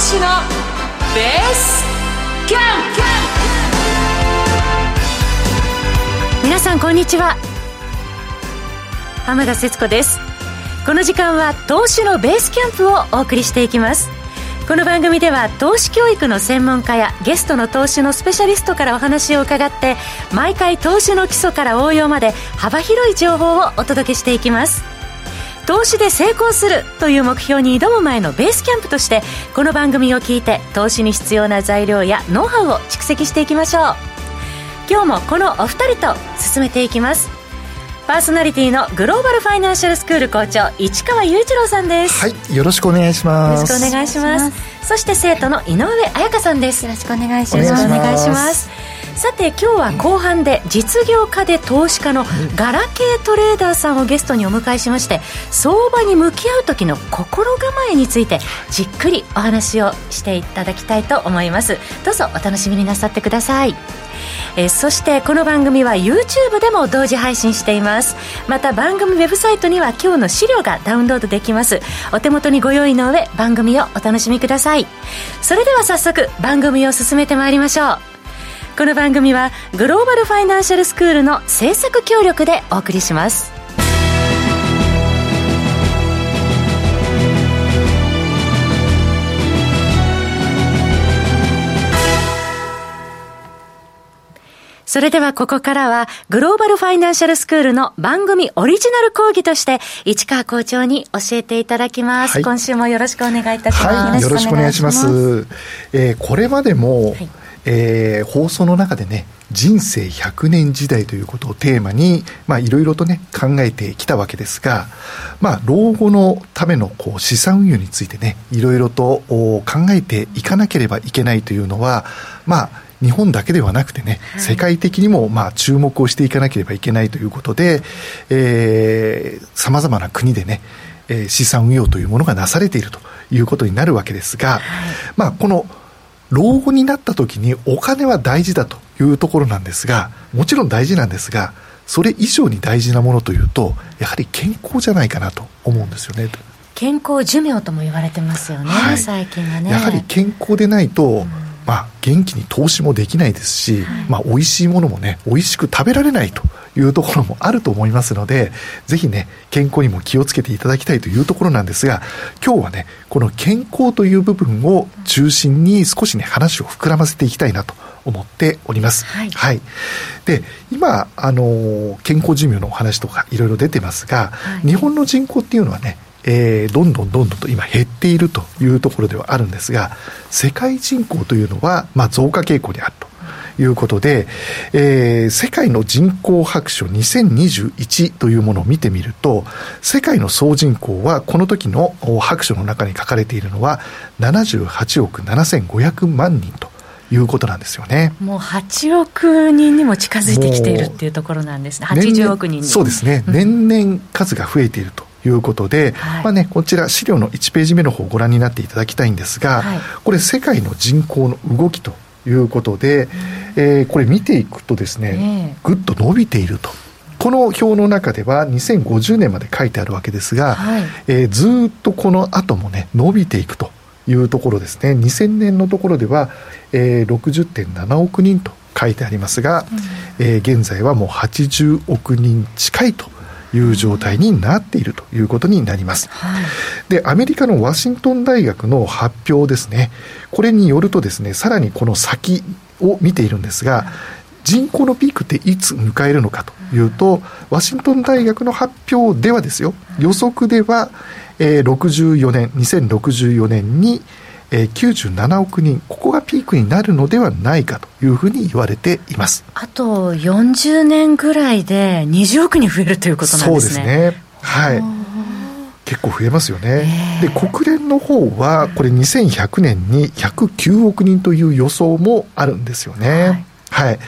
投資のベースキャンプ。皆さんこんにちは。浜田節子です。この時間は投資のベースキャンプをお送りしていきます。この番組では投資教育の専門家やゲストの投資のスペシャリストからお話を伺って毎回投資の基礎から応用まで幅広い情報をお届けしていきます。投資で成功するという目標に挑む前のベースキャンプとしてこの番組を聞いて投資に必要な材料やノウハウを蓄積していきましょう。今日もこのお二人と進めていきます。パーソナリティのグローバルファイナンシャルスクール校長市川雄一郎さんです。はいよろしくお願いします。よろしくお願いします。そして生徒の井上彩香さんです。よろしくお願いします。よろしくお願いしますさて今日は後半で実業家で投資家のガラケートレーダーさんをゲストにお迎えしまして相場に向き合う時の心構えについてじっくりお話をしていただきたいと思います。どうぞお楽しみになさってください。えー、そしてこの番組は YouTube でも同時配信しています。また番組ウェブサイトには今日の資料がダウンロードできます。お手元にご用意の上番組をお楽しみください。それでは早速番組を進めてまいりましょうこの番組はグローバルファイナンシャルスクールの制作協力でお送りしますそれではここからは、グローバルファイナンシャルスクールの番組オリジナル講義として、市川校長に教えていただきます。はい、今週もよろしくお願いいたします。はい、よろしくお願いします。えー、これまでも、はい、えー、放送の中でね、人生100年時代ということをテーマに、まあ、いろいろとね、考えてきたわけですが、まあ、老後のためのこう資産運用についてね、いろいろと考えていかなければいけないというのは、まあ、日本だけではなくてね、世界的にもまあ注目をしていかなければいけないということで、さまざまな国でね、えー、資産運用というものがなされているということになるわけですが、はい、まあこの老後になった時にお金は大事だというところなんですが、もちろん大事なんですが、それ以上に大事なものというと、やはり健康じゃないかなと思うんですよね。健康寿命とも言われてますよね、はい、最近はね。やはり健康でないと、うんまあ、元気に投資もできないですし、はい、まあ、美味しいものもね、美味しく食べられないというところもあると思いますので、ぜひね、健康にも気をつけていただきたいというところなんですが、今日はね、この健康という部分を中心に少しね、話を膨らませていきたいなと思っております。はい。はい、で、今、あの、健康寿命のお話とかいろいろ出てますが、はい、日本の人口っていうのはね、えー、どんどんどんどんと今減っているというところではあるんですが、世界人口というのは、まあ、増加傾向にあると。いうことで、えー、世界の人口白書2021というものを見てみると、世界の総人口はこの時の白書の中に書かれているのは78億7500万人と。いうことなんですよね。もう8億人にも近づいてきているっていうところなんですね。80億人そうですね。年々数が増えているということで、はい、まあね、こちら資料の1ページ目の方をご覧になっていただきたいんですが、はい、これ世界の人口の動きということで、えー、これ見ていくとですね、ぐっと伸びていると。この表の中では2050年まで書いてあるわけですが、はい、えー、ずっとこの後もね、伸びていくというところですね。2000年のところでは、えー、60.7億人と書いてありますが、うん、えー、現在はもう80億人近いという状態になっているということになります。はい、で、アメリカのワシントン大学の発表ですね。これによるとですね、さらにこの先を見ているんですが、人口のピークっていつ迎えるのかというと、ワシントン大学の発表ではですよ、予測では、えー、64年、2064年に、えー、97億人、ここがピークになるのではないかというふうに言われています。あと40年ぐらいで20億人増えるということなんですね。そうですね。はい。結構増えますよね、で国連の方はこれ2100年に109億人という予想もあるんですよね、はい、はい、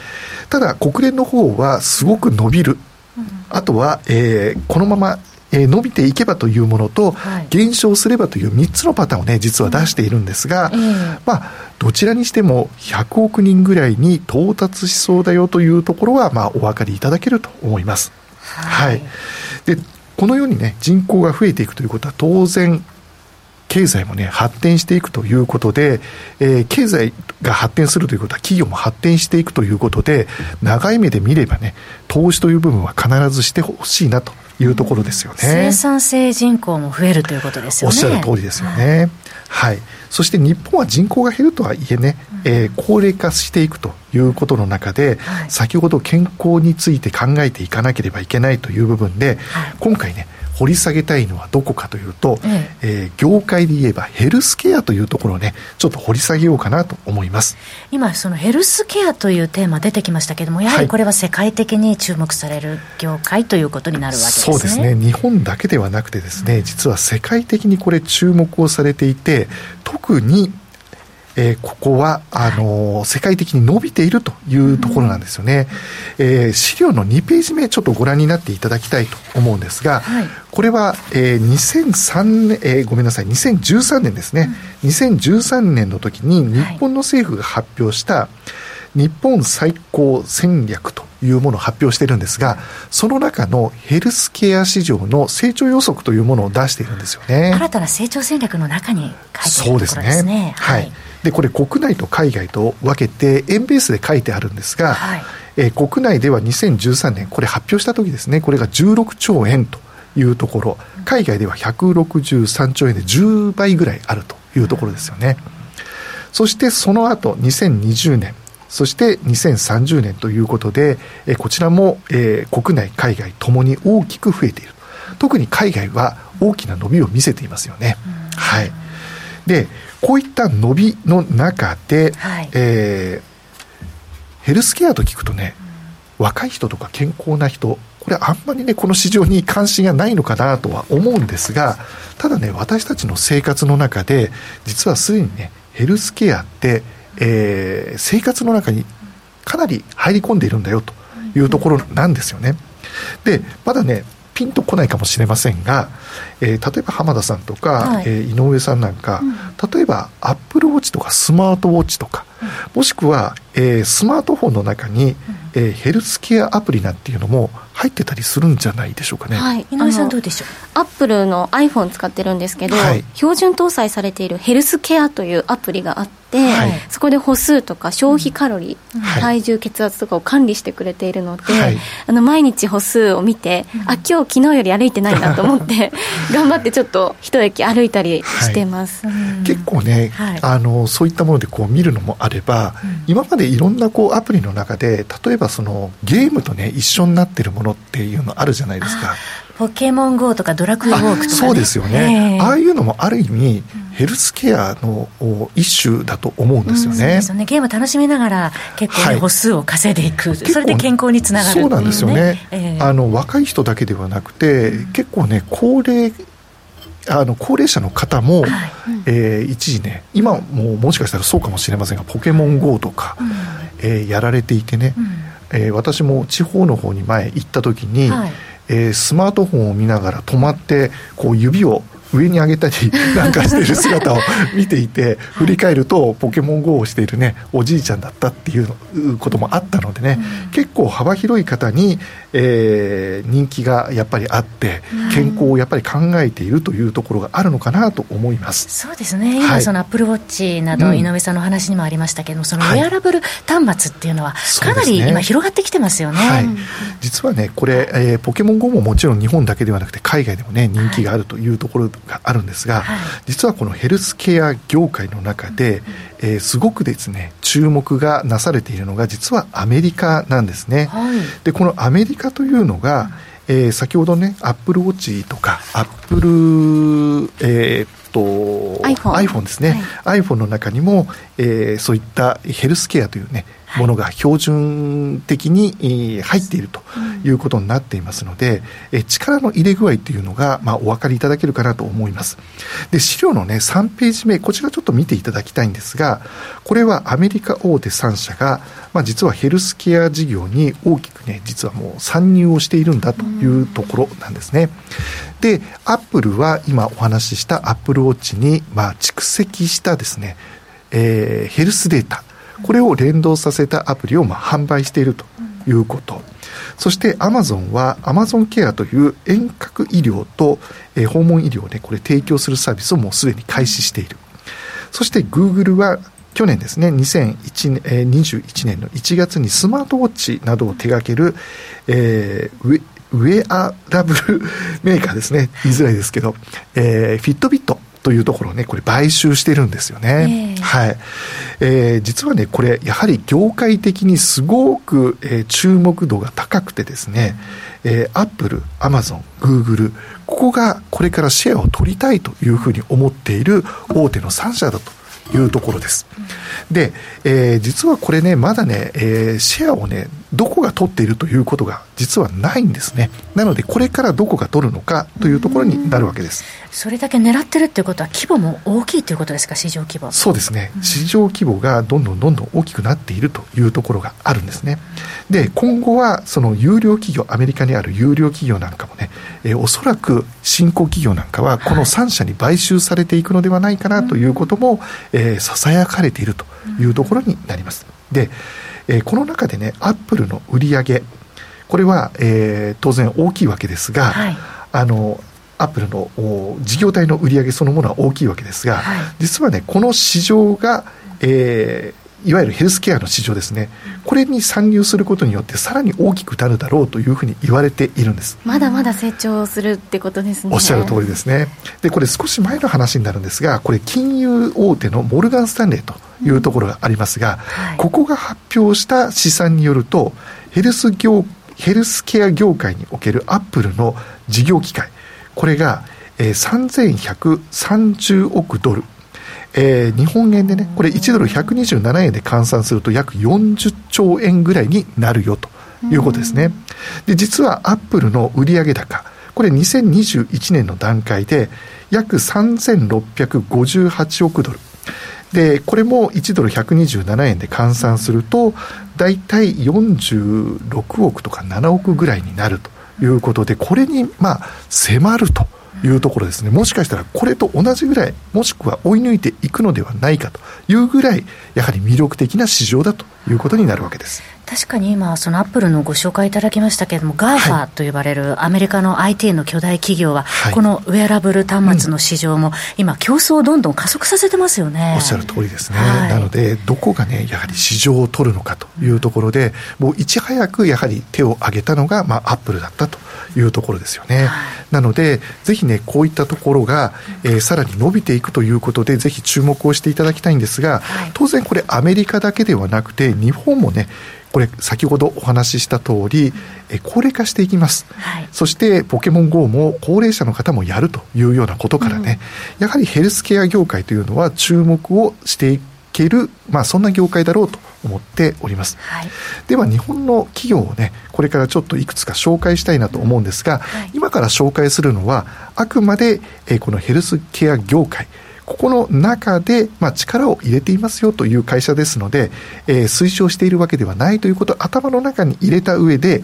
ただ国連の方はすごく伸びる、うん、あとは、えー、このままえー、伸びていけばというものと、はい、減少すればという3つのパターンをね、実は出しているんですが、うん、まあ、どちらにしても100億人ぐらいに到達しそうだよというところは、まあ、お分かりいただけると思います。はい、はい、でこのようにね、人口が増えていくということは当然、経済もね、発展していくということで、えー、経済が発展するということは企業も発展していくということで、長い目で見ればね、投資という部分は必ずしてほしいなというところですよね。生産性人口も増えるということですよね。おっしゃる通りですよね。はい、はい、そして日本は人口が減るとはいえね、えー、高齢化していくということの中で、はい、先ほど健康について考えていかなければいけないという部分で、はい、今回ね、掘り下げたいのはどこかというと、えええー、業界で言えばヘルスケアというところをね、ちょっと掘り下げようかなと思います。今、そのヘルスケアというテーマ出てきましたけれども、やはりこれは世界的に注目される業界ということになるわけですね。そうですね。日本だけではなくてですね、実は世界的にこれ注目をされていて、特にえー、ここはあのー、世界的に伸びているというところなんですよね、うん、えー、資料の2ページ目ちょっとご覧になっていただきたいと思うんですが、はい、これは、えー、2003年、えー、ごめんなさい2013年ですね、うん、2013年の時に日本の政府が発表した日本最高戦略というものを発表しているんですが、その中のヘルスケア市場の成長予測というものを出しているんですよね。新たな成長戦略の中に書いているところですね。そうですね。はい、はいでこれ国内と海外と分けて円ベースで書いてあるんですが、はい、えー、国内では2013年これ発表した時ですね。これが16兆円というところ。海外では163兆円で10倍ぐらいあるというところですよね、そしてその後2020年そして2030年ということで、えこちらも、えー、国内海外ともに大きく増えている特に海外は大きな伸びを見せていますよね、はい。でこういった伸びの中で、はい、えー、ヘルスケアと聞くとね、うん、若い人とか健康な人これあんまりねこの市場に関心がないのかなとは思うんですがただね私たちの生活の中で実はすでにねヘルスケアって、えー、生活の中にかなり入り込んでいるんだよというところなんですよね。でまだねピンとこないかもしれませんが、えー、例えば浜田さんとか、はい、えー、井上さんなんか、うん、例えばアップルウォッチとかスマートウォッチとか、うん、もしくは、えー、スマートフォンの中に、うん、えー、ヘルスケアアプリなんていうのも入ってたりするんじゃないでしょうかね。はい、井上さんどうでしょう？アップルの iPhone 使ってるんですけど、はい、標準搭載されているヘルスケアというアプリがあって、はい、そこで歩数とか消費カロリー、はい、体重血圧とかを管理してくれているので、あの毎日歩数を見て、あ今日昨日より歩いてないなと思って 頑張ってちょっと一駅歩いたりしてます、結構ね、あのそういったものでこう見るのもあれば、うん、今までいろんなこうアプリの中で例えばそのゲームとね一緒になってるものっていうのあるじゃないですか。ポケモン GO とかドラクエウォークとか、ね、そうですよね、ああいうのもある意味、ヘルスケアの一種だと思うんですよね。うん、そうですよね。ゲーム楽しみながら結構、ね、歩数を稼いでいく、はい、それで健康につながる、ね、そうなんですよね、えー、あの若い人だけではなくて、うん、結構ね高齢あの高齢者の方も、はい、えー、一時ね今ももしかしたらそうかもしれませんがポケモン GO とか、うん、えー、やられていてね、うん、えー、私も地方の方に前行った時に、はいえー、スマートフォンを見ながら止まってこう指を上に上げたりなんかしている姿を見ていて振り返るとポケモン GO をしているねおじいちゃんだったっていうこともあったのでね、うん、結構幅広い方に、えー、人気がやっぱりあって健康をやっぱり考えているというところがあるのかなと思います。そうですね。今そのアップルウォッチなど、井上さんの話にもありましたけどもそのウェアラブル端末っていうのはかなり今広がってきてますよね、はい、実はねこれ、えー、ポケモン GO ももちろん日本だけではなくて海外でもね人気があるというところがあるんですが、はい、実はこのヘルスケア業界の中で、えー、すごくですね注目がなされているのが実はアメリカなんですね。はい、でこのアメリカというのが、えー、先ほどねアップルウォッチとかアップル、えー、と iPhone, iPhone ですね、はい、iPhone の中にも、えー、そういったヘルスケアというねものが標準的に入っているということになっていますので、力の入れ具合というのが、まあ、お分かりいただけるかなと思います。で、資料のね、3ページ目、こちらちょっと見ていただきたいんですが、これはアメリカ大手3社が、まあ、実はヘルスケア事業に大きくね、実はもう参入をしているんだというところなんですね。で、アップルは今お話ししたアップルウォッチに、まあ、蓄積したですね、えー、ヘルスデータ、これを連動させたアプリをまあ販売しているということ。そしてアマゾンはアマゾンケアという遠隔医療と、え、訪問医療をね、これ提供するサービスをもうすでに開始している。そしてグーグルは去年ですね、2021年の1月にスマートウォッチなどを手掛ける、えー、ウェアラブルメーカーですね、言いづらいですけど、えー、フィットビットというところをね、これ買収してるんですよね。えー、はい。えー、実はね、これ、やはり業界的にすごく、えー、注目度が高くてですね、えー、アップル、アマゾン、グーグル、ここがこれからシェアを取りたいというふうに思っている大手の3社だというところです。で、えー、実はこれね、まだね、えー、シェアをね、どこが取っているということが実はないんですね。なので、これからどこが取るのかというところになるわけです。それだけ狙ってるっていうことは、規模も大きいということですか、市場規模。そうですね、市場規模がどんどんどんどん大きくなっているというところがあるんですね。で、今後は、その有料企業、アメリカにある有料企業なんかもね、えー、おそらく新興企業なんかは、この3社に買収されていくのではないかなということも、えー、ささやかれているというところになります。で、えー、この中でね、アップルの売り上げ、これは、えー、当然大きいわけですが、はい、あの、アップルの事業体の売り上げそのものは大きいわけですが、はい、実はね、この市場が、えー、いわゆるヘルスケアの市場ですね、これに参入することによって、さらに大きくなるだろうというふうに言われているんですまだまだ成長するってことですね。おっしゃる通りですね。で、これ、少し前の話になるんですが、これ、金融大手のモルガン・スタンレーというところがありますが、うんはい、ここが発表した試算によると、ヘルス業ヘルスケア業界におけるアップルの事業機会、これが、えー、3130億ドルえー、日本円でね、これ1ドル127円で換算すると約40兆円ぐらいになるよということですね。で、実はアップルの売上高、これ2021年の段階で約3658億ドル。で、これも1ドル127円で換算すると、大体46億とか7億ぐらいになるということで、これに、まあ、迫ると。いうところですね、もしかしたらこれと同じぐらい、もしくは追い抜いていくのではないかというぐらい、やはり魅力的な市場だということになるわけです。確かに今、そのアップルのご紹介いただきましたけれども、 GAFA と呼ばれるアメリカの IT の巨大企業は、はい、このウェアラブル端末の市場も、今、競争をどんどん加速させてますよね。おっしゃる通りですね。はい、なので、どこがね、やはり市場を取るのかというところで、もういち早くやはり手を挙げたのが、まあ、アップルだったというところですよね。はい、なので、ぜひね、こういったところが、えー、さらに伸びていくということで、ぜひ注目をしていただきたいんですが、当然これアメリカだけではなくて、日本もね、これ先ほどお話しした通り、え高齢化していきます、はい、そしてポケモン GO も高齢者の方もやるというようなことからね、うん、やはりヘルスケア業界というのは注目をしていける、まあ、そんな業界だろうと思っております、はい、では日本の企業をねこれからちょっといくつか紹介したいなと思うんですが、はい、今から紹介するのはあくまで、えこのヘルスケア業界ここの中で、まあ、力を入れていますよという会社ですので、えー、推奨しているわけではないということを頭の中に入れた上で、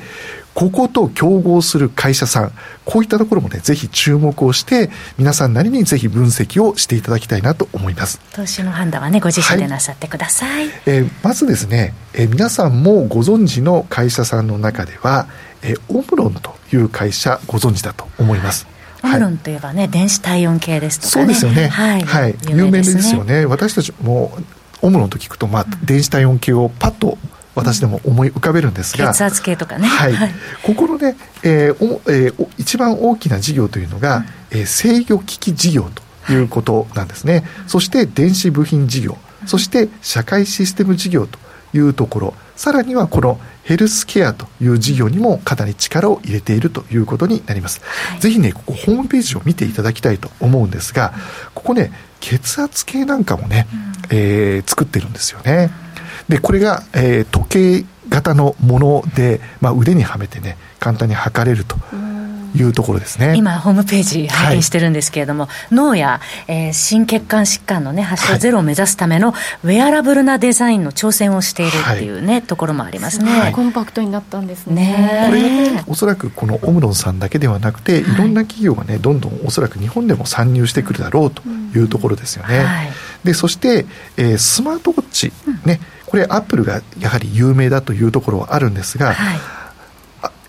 ここと競合する会社さん、こういったところもね、ぜひ注目をして、皆さんなりにぜひ分析をしていただきたいなと思います。投資の判断はね、ご自身でなさってください。はい、えー、まずですね、えー、皆さんもご存知の会社さんの中では、えー、オムロンという会社ご存知だと思います。オムロンといえばね、はい、電子体温計ですとか、ね、そうですよね。はい。はい、有名ですよね。私たちもオムロンと聞くと、まあ、電子体温計をパッと私でも思い浮かべるんですが、血圧計とかね、はい、はい、ここのね、えーおえー、一番大きな事業というのが、うん、えー、制御機器事業ということなんですね、はい、そして電子部品事業、そして社会システム事業というところさらにはこのヘルスケアという事業にもかなり力を入れているということになります、はい、ぜひねここホームページを見ていただきたいと思うんですがここね血圧計なんかもね、うん、えー、作ってるんですよね。でこれが、えー、時計型のもので、まあ、腕にはめてね簡単に測れると。うんいうところですね。今、ホームページ拝見してるんですけれども、はい、脳や、えー、心血管疾患の、ね、発症ゼロを目指すための、ウェアラブルなデザインの挑戦をしているっていうね、はい、ところもありますね、はい、コンパクトになったんですね。これ、ね、おそらくこのオムロンさんだけではなくて、い。ろんな企業がね、どんどんおそらく日本でも参入してくるだろうというところですよね。でそして、えー、スマートウォッチ、ね、これ、アップルがやはり有名だというところはあるんですが、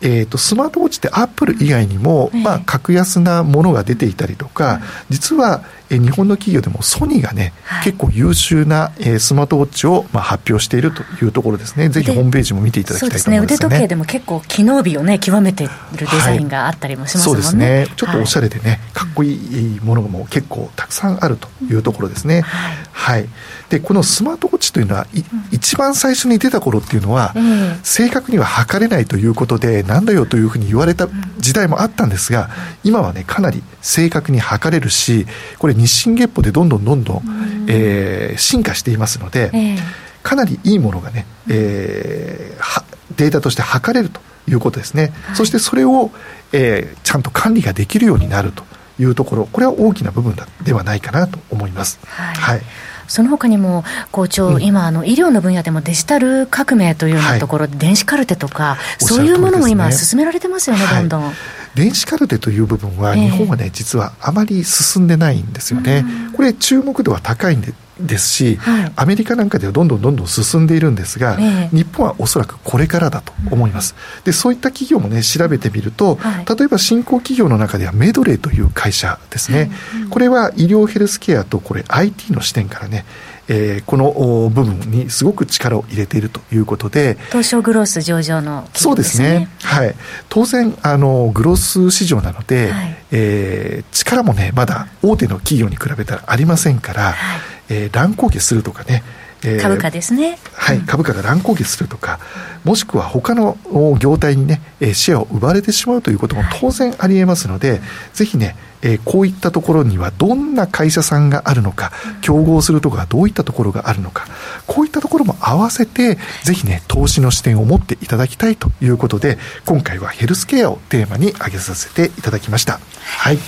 えーと、スマートウォッチってアップル以外にも、まあ、格安なものが出ていたりとか、実は、え日本の企業でもソニーがね、はい、結構優秀な、えー、スマートウォッチを、まあ、発表しているというところですね。ぜひホームページも見ていただきたいと思います、ね、そうですね。腕時計でも結構機能美をね極めてるデザインがあったりもしますもんね、はい、そうですね。ちょっとおしゃれでね、かっこいいものも結構たくさんあるというところですね、はい、はい、でこのスマートウォッチというのは、うん、一番最初に出た頃っていうのは、うん、正確には測れないということでなんだよというふうに言われた時代もあったんですが、今はねかなり正確に測れるしこれ日進月歩でどんどんどんどん、えー、進化していますので、えー、かなりいいものがね、えー、データとして測れるということですね、はい、そしてそれを、えー、ちゃんと管理ができるようになるというところこれは大きな部分ではないかなと思います。はい、はいその他にも校長、うん、今あの医療の分野でもデジタル革命というようなところ、はい、電子カルテとか、そういうものも今進められてますよね、どんどん。電子カルテという部分は、日本はね、実はあまり進んでないんですよね。これ、注目度は高いんでですし、はい、アメリカなんかではどんどんどんどん進んでいるんですが、えー、日本はおそらくこれからだと思います。で、そういった企業もね、調べてみると、はい、例えば新興企業の中ではメドレーという会社ですね。これは医療ヘルスケアとこれ IT の視点からね、えー、この部分にすごく力を入れているということで東証グロース上場の、ね、そうですね、はい、当然あのグロース市場なので、はい、えー、力もねまだ大手の企業に比べたらありませんから、はい、えー、乱高下するとかねえー、株価ですね、はい、株価が乱高下するとか、もしくは他の業態にね、シェアを奪われてしまうということも当然ありえますので、ぜひね、えー、こういったところにはどんな会社さんがあるのか、競合するところはどういったところがあるのか、こういったところも合わせて、ぜひね、投資の視点を持っていただきたいということで、今回はヘルスケアをテーマに挙げさせていただきました。はい。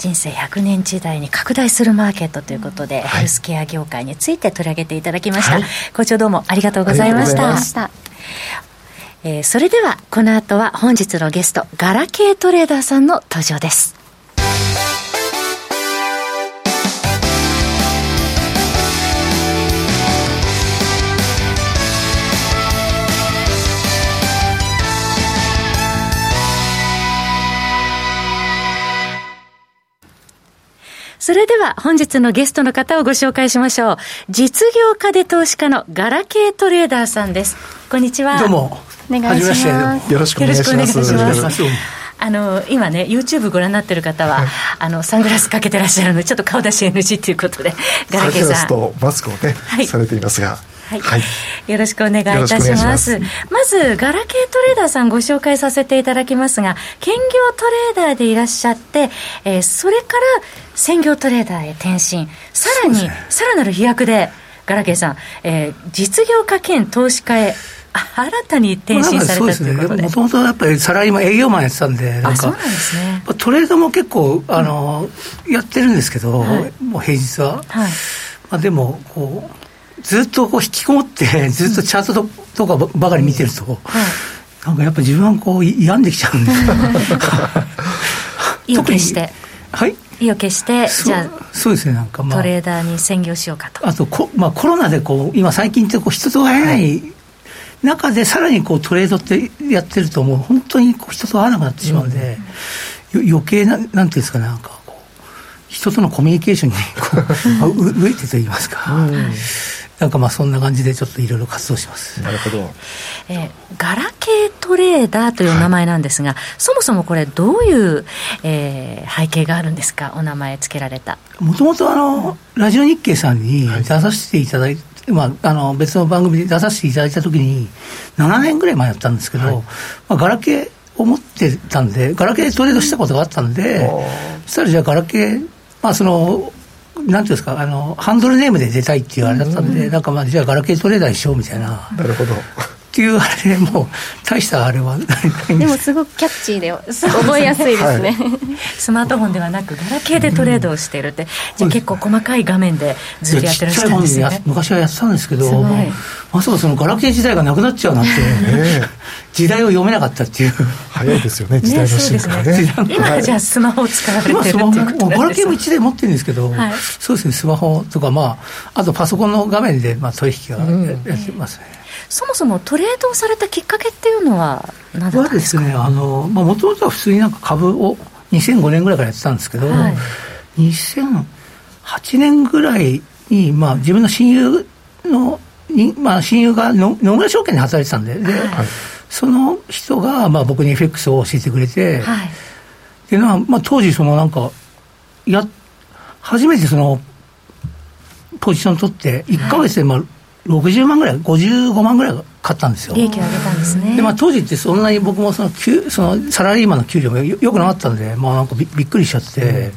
人生100年時代に拡大するマーケットということで、はい、ヘルスケア業界について取り上げていただきました、はい、校長どうもありがとうございました。えー、それではこの後は本日のゲストガラケートレーダーさんの登場ですそれでは本日のゲストの方をご紹介しましょう。実業家で投資家のガラケートレーダーさんです。こんにちは。どうも。お願いします。よろしくお願いします。よろしくお願いします。あの今ね YouTube ご覧になってる方は、はい、あのサングラスかけてらっしゃるのでちょっと顔出し NG ということでガラケーさんとマスクをね、はい、されていますがはい、はい、よろしくお願いいたします。まずガラケートレーダーさんご紹介させていただきますが兼業トレーダーでいらっしゃって、えー、それから専業トレーダーへ転身。さらに、ね、さらなる飛躍でガラケーさん、えー、実業家兼投資家へ新たに転身されたということで。もともとやっぱりサラリーマン営業マンやってたんでなんか、ね、トレードも結構あの、うん、やってるんですけど、はい、もう平日は、はい、まあ、でもこうずっとこう引きこもってずっとチャートとかばかり見てると、なんかやっぱ自分はこう病んできちゃうんで意を決して。はい？意を決してじゃあそうですねなんか、まあ、トレーダーに専業しようかと。あとこ、まあ、コロナでこう今最近ってこう人と会えない中でさらにこうトレードってやってるともう本当にこう人と会わなくなってしまうんで、うん、余計ななんていうんですかねなんかこう人とのコミュニケーションにこう 飢えてと言いますか、うんなんかまあそんな感じでちょっといろいろ活動します。なるほど。えー、ガラケートレーダーという名前なんですが、はい、そもそもこれどういう、えー、背景があるんですか、お名前つけられた。もともとあの、ラジオ日経さんに出させていただいて、はい、まあ、あの別の番組で出させていただいたときに、7年ぐらい前やったんですけど、はい、まあ、ガラケーを持ってたんで、ガラケートレードしたことがあったんで、そしたらじゃあガラケー、まあそのなんていうんですかあのハンドルネームで出たいっていうあれだったんで、うん、なんかまあじゃあガラケートレーダーにしようみたいな。なるほどっていうあれでもう大したあれはでもすごくキャッチーで覚えやすいですね、はい、スマートフォンではなくガラケーでトレードをしてるって、うん、じゃあ結構細かい画面でずっとやってらっしゃるんですね。昔はやってたんですけどまさかそのガラケー時代がなくなっちゃうなんて、時代を読めなかったっていう。早いですよね時代の進化ね。ね。今じゃあスマホを使われてるっていうことなんですガラケーも1台持ってるんですけど、はい、そうですねスマホとかまああとパソコンの画面でまあ取引はやってますね、そもそもトレードをされたきっかけっていうのは何だったんですか？はですね、あの、まあ、もともとは普通になんか株を2005年ぐらいからやってたんですけど、はい、2008年ぐらいに、まあ、自分の親友の、まあ、親友が野村証券で働いてたんで、で、はい、その人が、まあ、僕に FX を教えてくれて、はい、っていうのは、まあ、当時、そのなんか、や、初めてその、ポジション取って、1か月で、まあ、60万ぐらい、55万ぐらい買ったんですよ。利益を上げたんですね。で、まあ当時ってそんなに僕もその、そのサラリーマンの給料もよくなかったんで、まあなんかびびっくりしちゃって、うん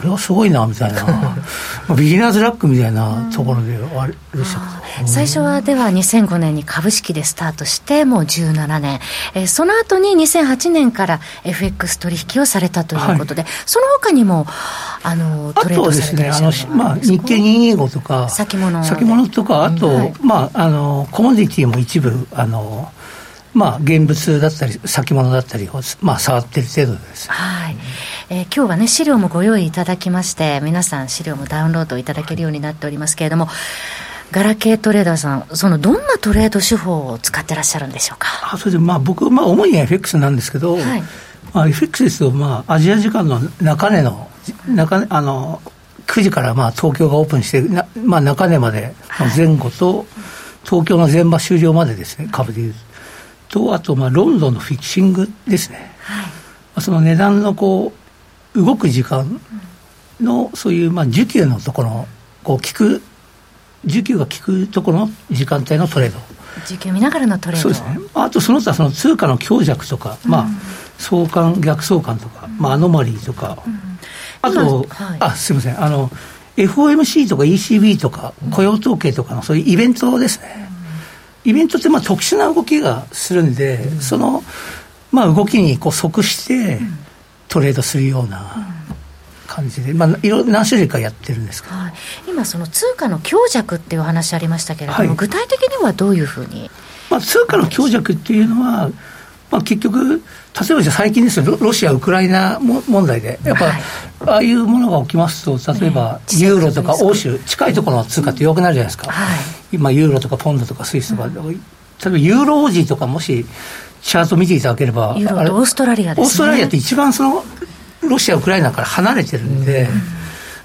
これはすごいなみたいな。ビギナーズラックみたいなところであれでしたけど最初はでは2005年に株式でスタートしてもう17年、えー、その後に2008年から FX 取引をされたということで、はい、その他にもあのトレードされてらっしゃるですねあの、まあ、日経225とか先物先物とかあと、はい、まああのコモディティも一部あのまあ、現物だったり先物だったりを、まあ、触ってる程度です。はいえー、今日はね、資料もご用意いただきまして、皆さん資料もダウンロードいただけるようになっておりますけれども、ガラケートレーダーさん、そのどんなトレード手法を使ってらっしゃるんでしょうか？あそれで、まあ、僕、まあ、主に FX なんですけど、はい、まあ、FX ですと、まあ、アジア時間の中根の、中根、あの、9時からまあ東京がオープンして、なまあ、中根までの前後と、東京の前場終了までですね、株でいうと、あと、まあ、ロンドンのフィクシングですね。はい、その値段のこう、動く時間のそういうまあ需給のところこう聞く需給が効くところの時間帯のトレード。需給見ながらのトレード。そうですね。あとその他その通貨の強弱とか、うん、まあ相関逆相関とか、うん、まあアノマリーとか、うん、あと、はい、あすみません。あの FOMC とか ECB とか雇用統計とかのそういうイベントですね、イベントってまあ特殊な動きがするんで、そのまあ動きにこう即して、トレードするような感じで、まあ、いろ何種類かやってるんですけど、はい、今、その通貨の強弱っていう話ありましたけれども、はい、具体的にはどういうふうに、まあ、通貨の強弱っていうのは、まあ、結局、例えばじゃ最近ですよ、ロシア・ウクライナ問題で、やっぱ、はい、ああいうものが起きますと、例えば、ユーロとか欧州、近いところの通貨って弱くなるじゃないですか、はい、今、ユーロとかポンドとかスイスとか、うん、例えばユーロ王子とか、もしチャート見ていただければ、ユーロとオーストラリアです、ね、オーストラリアって一番そのロシア、ウクライナから離れてるんで、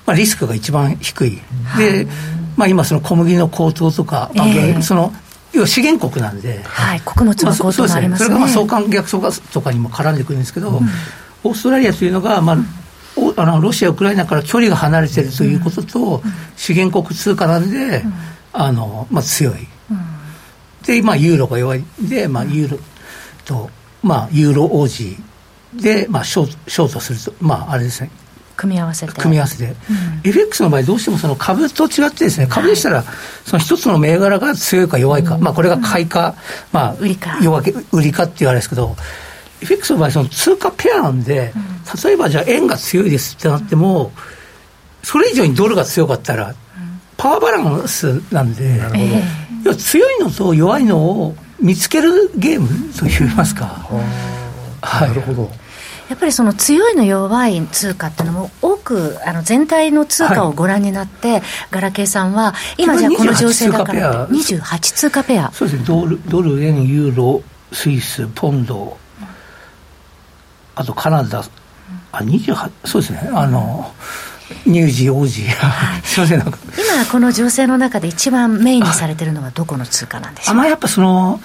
まあ、リスクが一番低い、で、まあ、今、その小麦の高騰とか、まあ、えー、その要は資源国なんで、はい、穀物の高騰もありますね、それがまあ相関逆相関とかにも絡んでくるんですけど、うん、オーストラリアというのが、まあ、あのロシア、ウクライナから距離が離れてるということと、うん、資源国通貨なんで、うん、あのまあ、強い、で、まあ、ユーロが弱い。んで、まあ、ユーロと、まあ、ユーロ王子で、まあ、ショーショートすると、まあ、あれですね。組み合わせて。組み合わせて。うん、FX の場合、どうしてもその株と違ってですね、株でしたら、その一つの銘柄が強いか弱いか、うん、まあ、これが買いか、まあ、売りか。弱売りかって言われですけど、FX の場合、その通貨ペアなんで、例えばじゃあ円が強いですってなっても、それ以上にドルが強かったら、パワーバランスなんで、要は強いのと弱いのを見つけるゲームといいますか。はい、なるほど。やっぱりその強いの弱い通貨っていうのも多くあの全体の通貨をご覧になって、はい、ガラケーさんは今じゃあこの情勢だから28通貨ペア。そうですね。ドルドル円ユーロスイスポンド。あとカナダ。あ28そうですね。あの、乳児、王子、はい、すみません、なんか。今、この情勢の中で一番メインにされてるのはどこの通貨なんでしょうあまあ、やっぱその、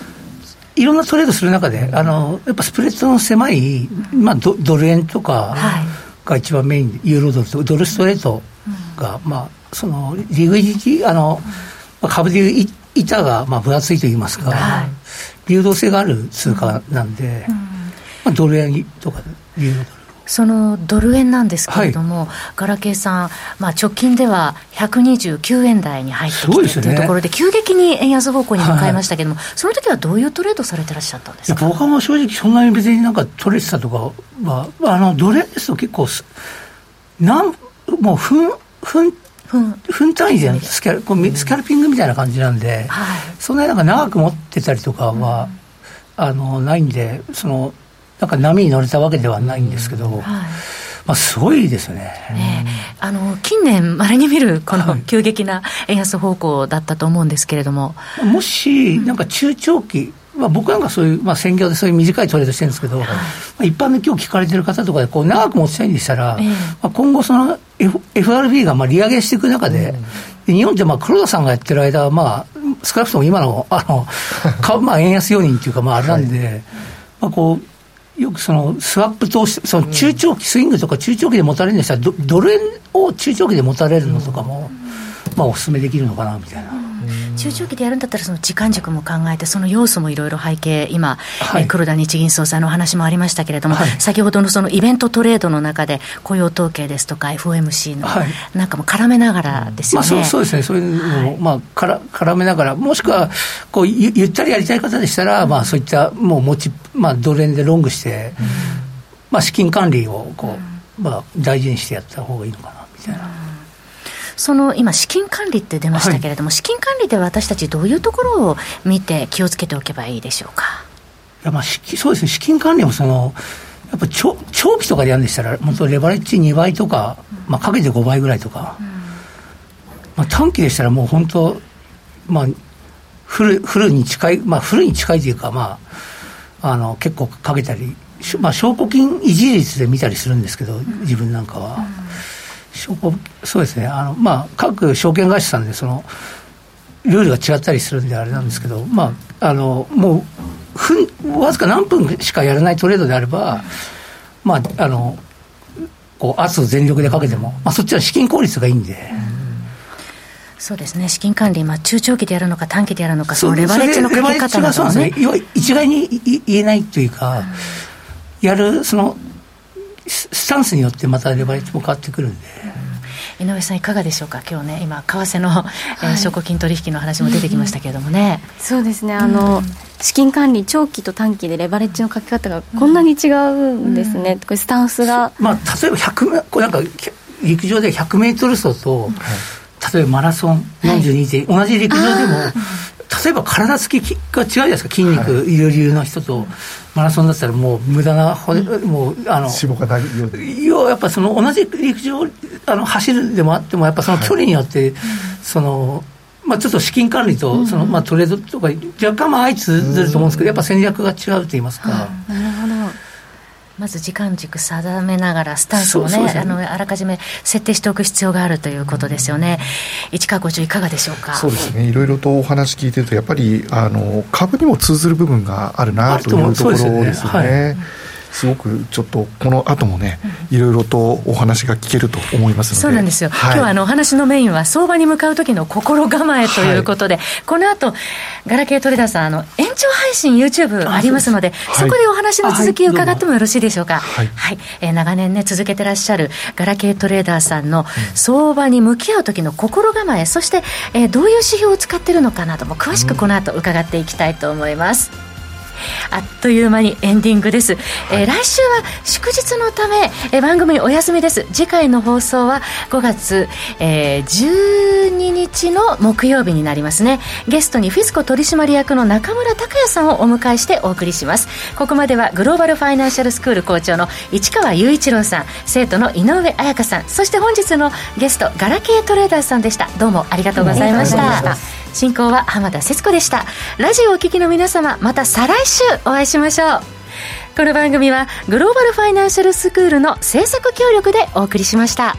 いろんなトレードする中で、あのやっぱスプレッドの狭い、まあ、ドドル円とかが一番メインで、ユーロドルとドルストレートが、まあ、そのリグイディティ、あの、株でいう板がまあ分厚いといいますか、はい、流動性がある通貨なんで、まあ、ドル円とかユーロドル。そのドル円なんですけれども、はい、ガラケーさん、まあ、直近では129円台に入ってきてというところで、急激に円安方向に向かいましたけれども、はい、その時はどういうトレードされてらっしゃったんですか？僕はもう正直、そんなに別になんかトレードしたとかは、あのドル円ですと結構なんもう分分分単位でスキャルこうスキャルピングみたいな感じなんで、はい、そんなになんか長く持ってたりとかは、うん、あのないんでそのなんか波に乗れたわけではないんですけど、はい、まあ、すごいですね。ねあの近年、まれに見るこの急激な円安方向だったと思うんですけれども、はい、もし、なんか中長期、まあ、僕なんかそういう、まあ、専業でそういう短いトレードしてるんですけど、はい、まあ、一般で今日聞かれてる方とかでこう長く持ちたいんでしたら、えー、まあ、今後その、F、FRB がまあ利上げしていく中で、うん、日本ってまあ黒田さんがやってる間は、まあ、少なくとも今のあの まあ円安要因っていうか、まあ、あれなんで、はい、まあ、こうよくそのスワップ投資、その中長期、スイングとか中長期で持たれるんでしたら、ドル円を中長期で持たれるのとかも、まあ、お勧めできるのかなみたいな。中長期でやるんだったら、その時間軸も考えて、その要素もいろいろ背景、今、はい、黒田日銀総裁のお話もありましたけれども、はい、先ほどのそのイベントトレードの中で、雇用統計ですとか、FOMC のなんかも絡めながらですよね、まあ、そうそうですね、そういうのも、まあ、から絡めながら、もしくはこうゆゆったりやりたい方でしたら、まあ、そういったもう持ち、まあ、ドル円でロングして、まあ、資金管理をこう、まあ、大事にしてやった方がいいのかなみたいな。その今、資金管理って出ましたけれども、はい、資金管理で私たち、どういうところを見て、気をつけておけばいいでしょうか？いやまあ、そうですね、資金管理もそのやっぱ長長期とかでやるんでしたら、本当、レバレッジ2倍とか、まあ、かけて5倍ぐらいとか、うん、まあ、短期でしたらもう本当、まあ、フルフルに近い、まあ、フルに近いというか、まあ、あの結構かけたり、まあ、証拠金維持率で見たりするんですけど、自分なんかは。そうですねあの、まあ、各証券会社さんでそのルールが違ったりするんであれなんですけど、まあ、あのもうふんわずか何分しかやらないトレードであれば、まあ、あのこう圧を全力でかけても、まあ、そっちは資金効率がいいんで。そうですね、資金管理、まあ、中長期でやるのか、短期でやるのか、そのレバレッジのかけ方などもね。ね一概に言えないというか、うん、やるそのスタンスによってまたレバレッジも変わってくるんで。井上さん、いかがでしょうか、今日ね、今、為替の、はい、えー、証拠金取引の話も出てきましたけれどもね。うん、そうですね。あの、うん、資金管理、長期と短期でレバレッジの書き方がこんなに違うんですね、うん、これスタンスが。まあ、例えば100これなんか陸上で100メートル走と、例えばマラソン42で、はい、同じ陸上でも、例えば体つきが違うじゃないですか、筋肉い。る理由の人と、マラソンだったらもう無駄な骨、うん、もうあの脂肪がないよ要はやっぱその同じ陸上あの走るでもあっても、やっぱその距離によって、はい、そのまあ、ちょっと資金管理とその、まあ、トレードとか、若干まあ相通ずると思うんですけど、やっぱ戦略が違うと言いますか。まず時間軸定めながら、スタンスをね、あのあらかじめ設定しておく必要があるということですよね。市川校長いかがでしょうか？そうですね。いろいろとお話聞いてると、やっぱりあの株にも通ずる部分があるなというところですよね。すごくちょっとこの後もね、いろいろとお話が聞けると思いますので。そうなんですよ、はい、今日はあのお話のメインは相場に向かう時の心構えということで、はい、この後ガラケートレーダーさんあの延長配信 YouTube ありますのでそこでお話の続きを伺ってもよろしいでしょうか？はい、はい、えー、長年ね続けてらっしゃるガラケートレーダーさんの相場に向き合う時の心構えそして、えー、どういう指標を使っているのかなども詳しくこの後伺っていきたいと思います、うんあっという間にエンディングです、はい、えー、来週は祝日のため、えー、番組お休みです。次回の放送は5月、えー、12日の木曜日になりますね。ゲストにフィスコ取締役の中村拓也さんをお迎えしてお送りします。ここまではグローバルファイナンシャルスクール校長の市川雄一郎さん生徒の井上彩香さんそして本日のゲストガラケートレーダーさんでした。どうもありがとうございました、進行は浜田節子でしたラジオをお聞きの皆様また再来週お会いしましょうこの番組はグローバルファイナンシャルスクールの制作協力でお送りしました。